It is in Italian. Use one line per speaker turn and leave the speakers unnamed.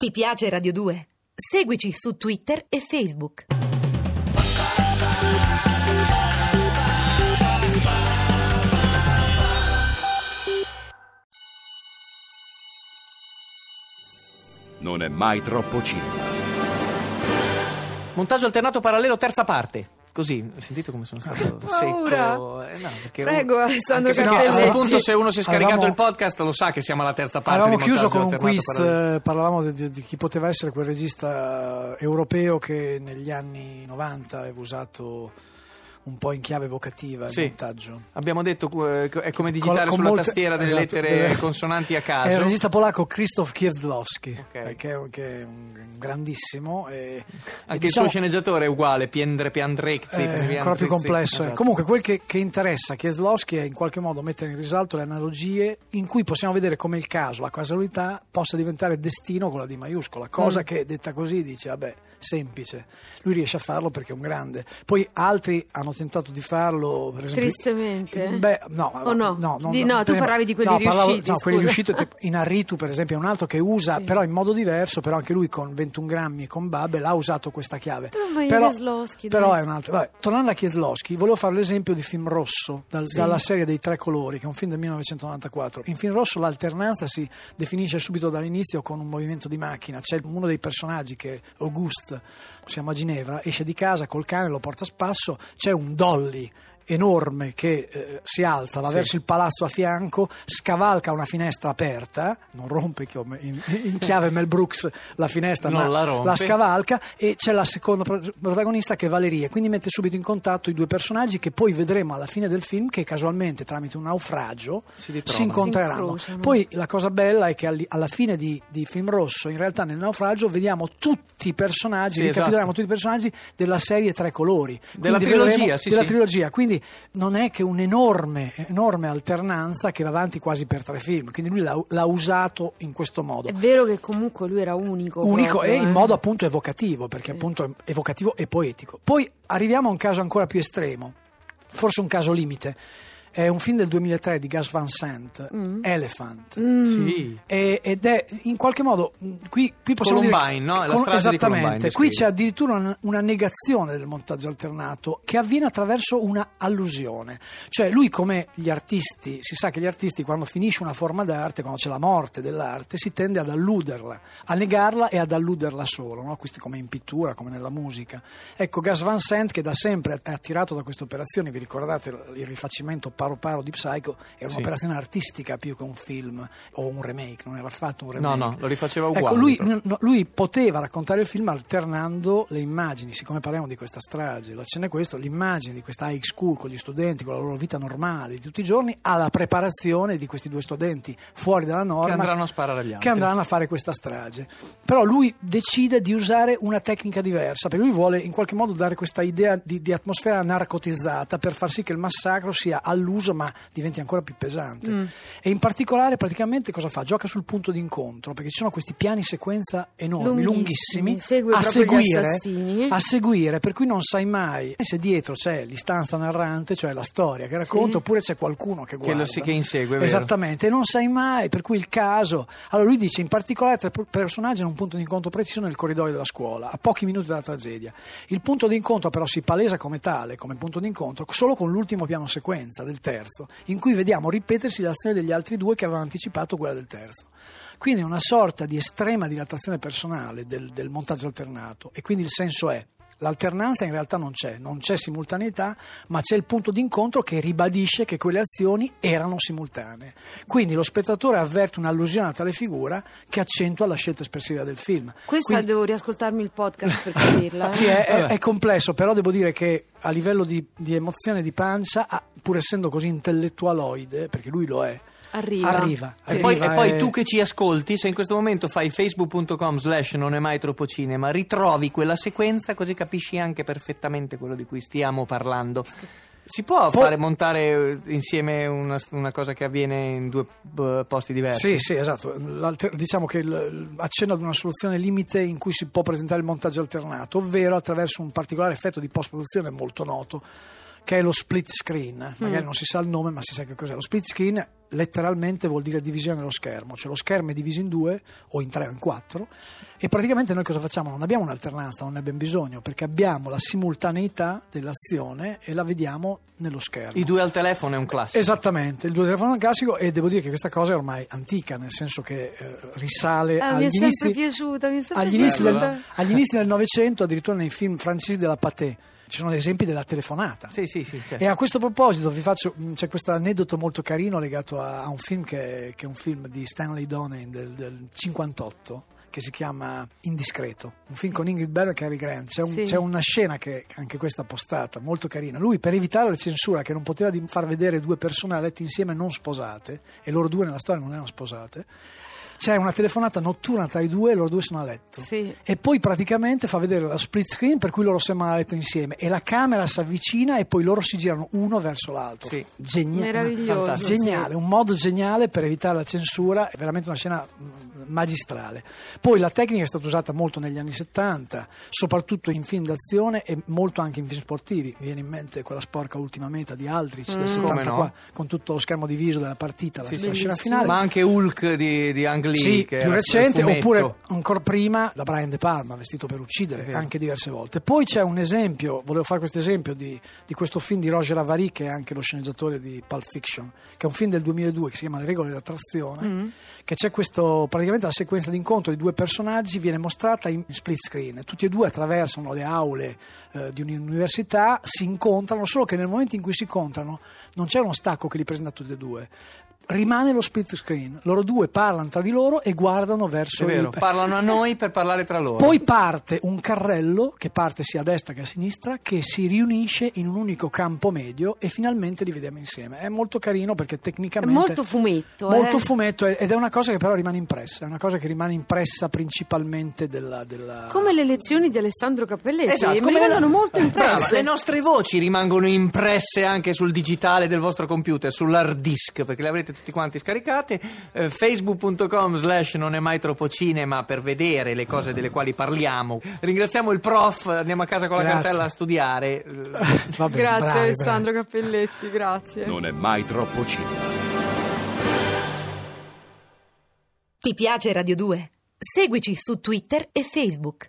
Ti piace Radio 2? Seguici su Twitter e Facebook.
Non è mai troppo cinema.
Montaggio alternato parallelo, terza parte. Così, sentite come sono stato
paura.
secco. Eh, no,
Prego, Alessandro
anche perché a questo punto se uno si è scaricato
Avevamo-
il podcast lo sa che siamo alla terza parte
Avevamo
di
chiuso con un quiz,
parallelo.
eh, parlavamo di, di- di chi poteva essere quel regista eh, europeo che negli anni 90 aveva usato un po' in chiave evocativa il
Sì.
montaggio.
Abbiamo detto eh, è come
Con-
digitare
con
sulla
molte-
tastiera delle
esatto,
lettere
eh,
consonanti a
È il
caso.
regista polacco Krzysztof Kieslowski,
Ok.
eh, che, è, che è un grandissimo. E, e
Anche
diciamo-
il suo sceneggiatore è uguale, Piendre Piandrecti.
è ancora più complesso. eh.
Esatto.
Comunque, quel che, che interessa Kieslowski è in qualche modo mettere in risalto le analogie in cui possiamo vedere come il caso, la casualità, possa diventare destino con la D maiuscola,
Mm.
cosa che detta così dice, vabbè, semplice. Lui riesce a farlo perché è un grande. Poi altri hanno tentato di farlo, per esempio.
Tristemente?
Beh, no,
O no?
non-
Di- no, tu
esempio-
parlavi di quelli
no, parlavo-
riusciti,
No, quelli riusciti, in Arritu, per esempio, è un altro che usa,
Sì.
però in modo diverso, però anche lui con 21 grammi e con Babel ha usato questa chiave.
Però ma
Però-
Kieslowski,
però è un altro. Vabbè, tornando a Kieslowski, volevo fare l'esempio di Film Rosso, dal- dalla serie dei Tre Colori, che è un film del 1994. In Film Rosso l'alternanza si definisce subito dall'inizio con un movimento di macchina. C'è uno dei personaggi che è Auguste, siamo a Ginevra, esce di casa col cane, lo porta a spasso, c'è un dolly enorme che eh, si alza va
Sì.
verso il palazzo a fianco, scavalca una finestra aperta, non rompe come in, in chiave Mel Brooks la finestra,
Non
ma
la rompe.
scavalca e c'è la seconda pro- protagonista che è Valeria, quindi mette subito in contatto i due personaggi che poi vedremo alla fine del film che casualmente tramite un naufragio
Si
si incontreranno.
Si
poi la cosa bella è che alla fine di, di Film Rosso, in realtà nel naufragio vediamo tutti i personaggi,
Sì,
ricapitoliamo
esatto.
tutti i personaggi della serie Tre Colori.
Della trilogia,
vedremo-
sì,
della
sì.
trilogia, quindi non è che un'enorme enorme alternanza che va avanti quasi per tre film, quindi lui l'ha, l'ha usato in questo modo
È vero che comunque lui era unico.
unico
proprio,
e in
eh.
modo appunto evocativo, perché appunto è evocativo e poetico. Poi arriviamo a un caso ancora più estremo, forse un caso limite. È un film del 2003 di Gus Van Sant, Elephant.
Mm.
Sì.
E- ed è in qualche modo qui, qui possiamo
Columbine,
dire
no? È la
Con-
strage
esattamente qui c'è addirittura una, una negazione del montaggio alternato che avviene attraverso una allusione cioè lui come gli artisti si sa che gli artisti quando finisce una forma d'arte quando c'è la morte dell'arte si tende ad alluderla a negarla e ad alluderla solo no? Questo come in pittura come nella musica ecco Gus Van Sant che da sempre è attirato da queste operazioni vi ricordate il rifacimento paro paro di Psycho era
Sì.
un'operazione artistica più che un film o un remake non era affatto un remake
No, no, lo rifaceva uguale.
Ecco, lui, no, lui poteva raccontare il film alternando le immagini, siccome parliamo di questa strage, la scena è questo, l'immagine di questa high school con gli studenti, con la loro vita normale di tutti i giorni, alla preparazione di questi due studenti fuori dalla norma
Che andranno a sparare agli altri.
che andranno a fare questa strage. Però lui decide di usare una tecnica diversa, perché lui vuole in qualche modo dare questa idea di, di atmosfera narcotizzata per far sì che il massacro sia all'uso ma diventi ancora più pesante.
Mm.
E in particolare praticamente cosa fa? Gioca sul punto d'incontro, perché ci sono questi piani sequenza enormi,
Lunghissimi,
lunghissimi,
segue
a seguire, a seguire, per cui non sai mai se dietro c'è l'istanza narrante, cioè la storia che racconta,
Sì.
oppure c'è qualcuno che guarda.
lo si- che insegue.
Esattamente, e non sai mai, per cui il caso. Allora lui dice in particolare tre per- personaggi hanno un punto di incontro preciso nel corridoio della scuola, a pochi minuti dalla tragedia. Il punto di incontro però si palesa come tale, come punto di incontro, solo con l'ultimo piano sequenza del terzo, in cui vediamo ripetersi l'azione degli altri due che avevano anticipato quella del terzo. Quindi è una sorta di estrema dilatazione personale del, del montaggio alternato e quindi il senso è l'alternanza in realtà non c'è, non c'è simultaneità, ma c'è il punto d'incontro che ribadisce che quelle azioni erano simultanee. Quindi lo spettatore avverte un'allusione a tale figura che accentua la scelta espressiva del film.
Questa
Quindi-
devo riascoltarmi il podcast per capirla. eh.
sì, è, è- è complesso, però devo dire che a livello di, di emozione di pancia, ah, pur essendo così intellettualoide, perché lui lo è,
Arriva.
arriva.
E poi, e poi tu che ci ascolti, se in questo momento fai facebook.com slash non è mai troppo cinema, ritrovi quella sequenza così capisci anche perfettamente quello di cui stiamo parlando. Si può fare montare eh, insieme una, una cosa che avviene in due eh, posti diversi?
Sì, sì, esatto. L'alter- diciamo che accenna ad una soluzione limite in cui si può presentare il montaggio alternato, ovvero attraverso un particolare effetto di post-produzione molto noto che è lo split screen. Magari non si sa il nome, ma si sa che cos'è. Lo split screen letteralmente vuol dire divisione dello schermo, cioè lo schermo è diviso in due o in tre o in quattro e praticamente noi cosa facciamo? Non abbiamo un'alternanza, non ne abbiamo bisogno perché abbiamo la simultaneità dell'azione e la vediamo nello schermo.
I due al telefono è un classico.
Esattamente, il due telefono è un classico e devo dire che questa cosa è ormai antica, nel senso che eh, risale
Ah, mi è
agli
sempre
inizi,
piaciuta, mi è sempre
agli inizi, del, agli inizi del Novecento, addirittura nei film francesi della Pathé. Ci sono esempi della telefonata.
Sì, sì, sì. certo.
E a questo proposito vi faccio, c'è questo aneddoto molto carino legato a, a un film che, che è un film di Stanley Donen del, del 58 che si chiama Indiscreto, un film con Ingrid Bergman e Cary Grant. C'è, un-
Sì.
c'è una scena che anche questa postata, molto carina. Lui per evitare la censura che non poteva far vedere due persone a letto insieme non sposate, e loro due nella storia non erano sposate, c'è una telefonata notturna tra i due e loro due sono a letto.
Sì.
E poi praticamente fa vedere la split screen per cui loro sembrano a letto insieme e la camera si avvicina e poi loro si girano uno verso l'altro.
Sì.
Genia-
Meraviglioso,
fantastico.
Geniale, un modo geniale per evitare la censura, è veramente una scena mm, magistrale. Poi la tecnica è stata usata molto negli anni 70, soprattutto in film d'azione e molto anche in film sportivi. Mi viene in mente quella sporca ultima meta di Aldrich del
Come
74
no?
con tutto lo schermo diviso della partita, la,
Sì,
la scena finale.
Ma anche Hulk di, di Ang Lee,
Sì,
che
più recente, oppure ancora prima da Brian De Palma, vestito per uccidere,
vero.
anche diverse volte. Poi c'è un esempio, volevo fare questo esempio di, di questo film di Roger Avary, che è anche lo sceneggiatore di Pulp Fiction, che è un film del 2002 che si chiama Le regole dell'attrazione,
Mm.
che c'è questo, praticamente la sequenza di incontro di due personaggi viene mostrata in split screen. Tutti e due attraversano le aule eh, di un'università, si incontrano, solo che nel momento in cui si incontrano non c'è uno stacco che li presenta tutti e due. Rimane lo split screen, loro due parlano tra di loro e guardano verso
È vero,
il,
parlano a noi per parlare tra loro.
poi parte un carrello che parte sia a destra che a sinistra che si riunisce in un unico campo medio e finalmente li vediamo insieme. È molto carino perché
È
tecnicamente
molto fumetto.
molto
eh.
fumetto ed è una cosa che però rimane impressa, è una cosa che rimane impressa principalmente della, della-
Come le lezioni di Alessandro Cappelletti,
Esatto,
mi
come
rimangono
le-
molto impresse.
Brava, le nostre voci rimangono impresse anche sul digitale del vostro computer, sull'hard disk, perché le avrete tutti quanti scaricate. Eh, Facebook.com slash non è mai troppo cinema per vedere le cose delle quali parliamo. Ringraziamo il prof, andiamo a casa con la
Grazie.
cartella a studiare.
Va bene,
Grazie
bravi,
Alessandro Cappelletti, grazie.
Non è mai troppo cinema.
Ti piace Radio 2? Seguici su Twitter e Facebook.